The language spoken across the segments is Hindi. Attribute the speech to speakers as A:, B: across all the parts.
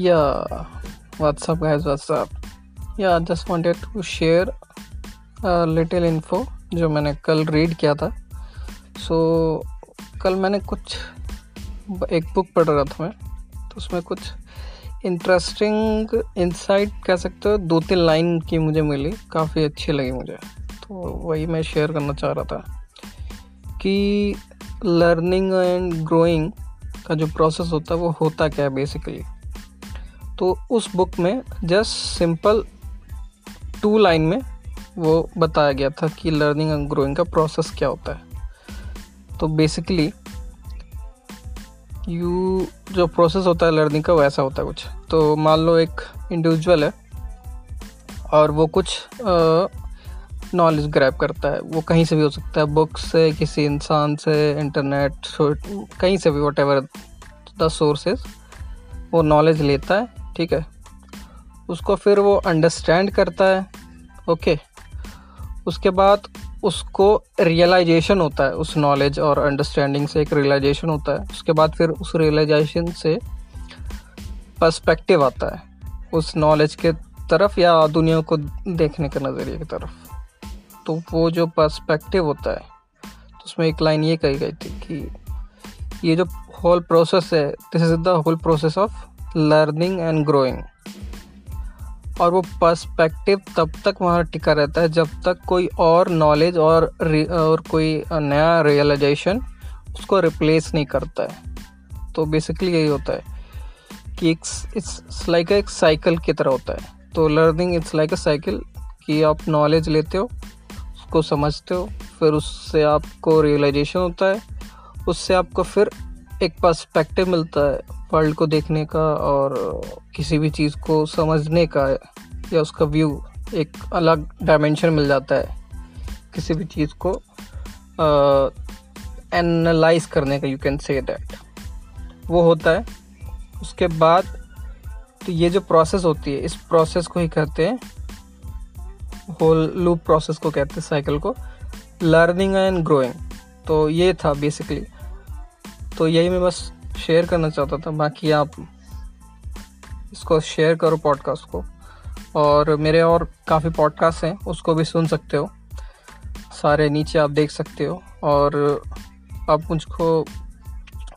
A: Yeah, what's up, guys? What's up? Yeah, just wanted to share a little info जो मैंने कल रीड किया था। सो so, कल मैंने कुछ एक बुक पढ़ रहा था मैं। तो उसमें कुछ इंटरेस्टिंग इंसाइट कह सकते हो दो तीन लाइन की मुझे मिली। काफ़ी अच्छी लगी मुझे। तो वही मैं शेयर करना चाह रहा था कि लर्निंग एंड ग्रोइंग का जो प्रोसेस होता है वो होता क्या है बेसिकली तो उस बुक में जस्ट सिंपल टू लाइन में वो बताया गया था कि लर्निंग एंड ग्रोइंग का प्रोसेस क्या होता है। तो बेसिकली यू जो प्रोसेस होता है लर्निंग का वैसा होता है कुछ। तो मान लो एक इंडिविजुअल है और वो कुछ नॉलेज ग्रैब करता है। वो कहीं से भी हो सकता है बुक से, किसी इंसान से इंटरनेट कहीं से भी वट एवर द सोर्सेज वो नॉलेज लेता है। ठीक है? उसको फिर वो अंडरस्टैंड करता है ओके उसके बाद उसको रियलाइजेशन होता है, उस नॉलेज और अंडरस्टैंडिंग से एक रियलाइजेशन होता है। उसके बाद फिर उस रियलाइजेशन से पर्सपेक्टिव आता है, उस नॉलेज के तरफ़ या दुनिया को देखने के नज़रिए की तरफ़। तो वो जो पर्सपेक्टिव होता है तो उसमें एक लाइन ये कही गई थी कि ये जो होल प्रोसेस है this is the whole process of learning and growing. और वो पर्सपेक्टिव तब तक वहाँ टिका रहता है जब तक कोई और नॉलेज और और कोई नया रियलाइजेशन उसको रिप्लेस नहीं करता है। तो बेसिकली यही होता है कि इट्स लाइक एक साइकिल की तरह होता है। तो learning it's like a cycle कि आप नॉलेज लेते हो, उसको समझते हो, फिर उससे आपको रियलाइजेशन होता है, उससे आपको फिर एक पर्सपेक्टिव मिलता है वर्ल्ड को देखने का और किसी भी चीज़ को समझने का या उसका व्यू एक अलग डायमेंशन मिल जाता है किसी भी चीज़ को एनालाइज करने का यू कैन से दैट वो होता है। उसके बाद तो ये जो प्रोसेस होती है, इस प्रोसेस को ही कहते हैं होल लूप प्रोसेस को कहते हैं साइकिल को लर्निंग एंड ग्रोइंग तो ये था बेसिकली तो यही मैं बस शेयर करना चाहता था। बाकी आप इसको शेयर करो पॉडकास्ट को। और मेरे और काफ़ी पॉडकास्ट हैं, उसको भी सुन सकते हो। सारे नीचे आप देख सकते हो। और आप मुझको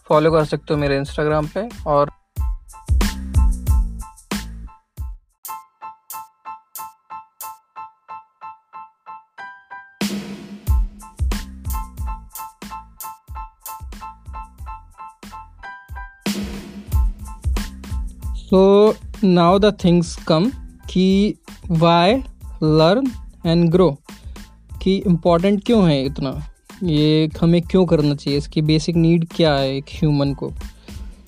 A: फॉलो कर सकते हो मेरे इंस्टाग्राम पे। और so now the things come कि वाई लर्न एंड ग्रो कि इम्पोर्टेंट क्यों है इतना? ये हमें क्यों करना चाहिए? इसकी बेसिक नीड क्या है एक ह्यूमन को?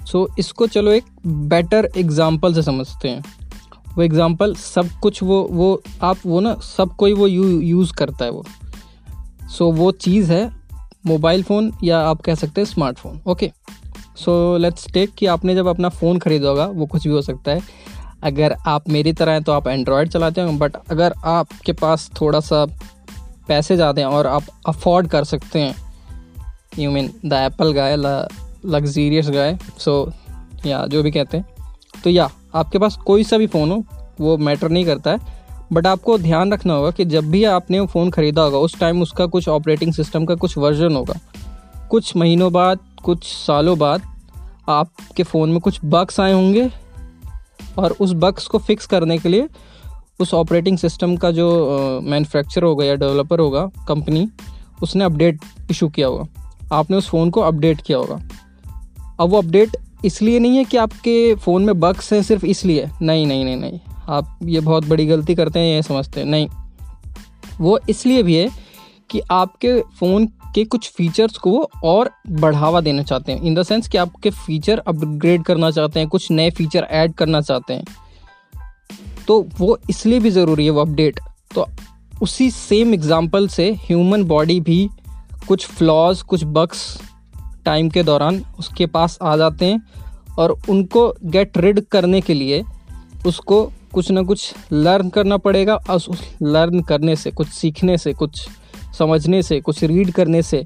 A: सो so, इसको चलो एक बेटर एग्ज़ाम्पल से समझते हैं। वो एग्ज़ाम्पल सब कुछ वो वो आप वो ना सब कोई वो यू यूज़ करता है वो। सो so, वो चीज़ है मोबाइल फ़ोन या आप कह सकते हैं smartphone okay so let's take कि आपने जब अपना फ़ोन ख़रीदा होगा, वो कुछ भी हो सकता है। अगर आप मेरी तरह हैं तो आप एंड्रॉयड चलाते हैं बट अगर आपके पास थोड़ा सा पैसे ज़्यादा हैं और आप अफोर्ड कर सकते हैं you mean the Apple guy luxurious guy so या जो भी कहते हैं तो या, आपके पास कोई सा भी फ़ोन हो, वो मैटर नहीं करता है। बट आपको ध्यान रखना होगा कि जब भी आपने वो फ़ोन ख़रीदा होगा, उस टाइम उसका कुछ ऑपरेटिंग सिस्टम का कुछ वर्जन होगा। कुछ महीनों बाद कुछ सालों बाद आपके फ़ोन में कुछ बग्स आए होंगे और उस बग्स को फिक्स करने के लिए उस ऑपरेटिंग सिस्टम का जो मैन्युफैक्चर होगा या डेवलपर होगा कंपनी उसने अपडेट इशू किया होगा। आपने उस फ़ोन को अपडेट किया होगा। अब वो अपडेट इसलिए नहीं है कि आपके फ़ोन में बग्स हैं सिर्फ़ इसलिए। नहीं नहीं नहीं नहीं। आप ये बहुत बड़ी गलती करते हैं, ये समझते हैं। नहीं। वो इसलिए भी है कि आपके फ़ोन के कुछ फीचर्स को और बढ़ावा देना चाहते हैं। इन द सेंस कि आपके फीचर अपग्रेड करना चाहते हैं, कुछ नए फीचर ऐड करना चाहते हैं। तो वो इसलिए भी ज़रूरी है वो अपडेट तो उसी सेम एग्ज़ाम्पल से ह्यूमन बॉडी भी कुछ फ्लॉज कुछ बग्स टाइम के दौरान उसके पास आ जाते हैं और उनको गेट रिड करने के लिए उसको कुछ ना कुछ लर्न करना पड़ेगा। और उस लर्न करने से, कुछ सीखने से, कुछ समझने से, कुछ रीड करने से,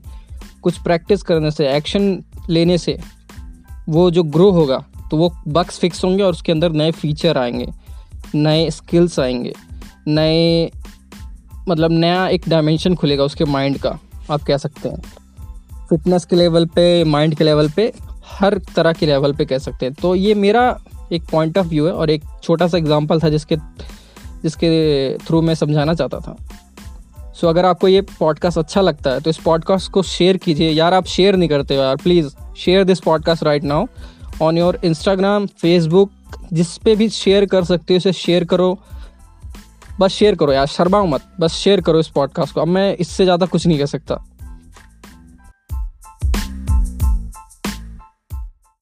A: कुछ प्रैक्टिस करने से एक्शन लेने से, वो जो ग्रो होगा तो वो बक्स फिक्स होंगे और उसके अंदर नए फीचर आएँगे, नए स्किल्स आएँगे, नए मतलब नया एक डायमेंशन खुलेगा उसके माइंड का, आप कह सकते हैं। फिटनेस के लेवल पे माइंड के लेवल पे, हर तरह के लेवल पे कह सकते हैं। तो ये मेरा एक पॉइंट ऑफ़ व्यू है और एक छोटा सा एग्जांपल था जिसके जिसके थ्रू मैं समझाना चाहता था। सो अगर आपको ये पॉडकास्ट अच्छा लगता है तो इस पॉडकास्ट को शेयर कीजिए। यार, आप शेयर नहीं करते हो यार please share this podcast right now on your Instagram Facebook जिस पे भी शेयर कर सकते हो, उसे शेयर करो। बस शेयर करो यार शर्माओ मत, बस शेयर करो इस पॉडकास्ट को। अब मैं इससे ज़्यादा कुछ नहीं कह सकता।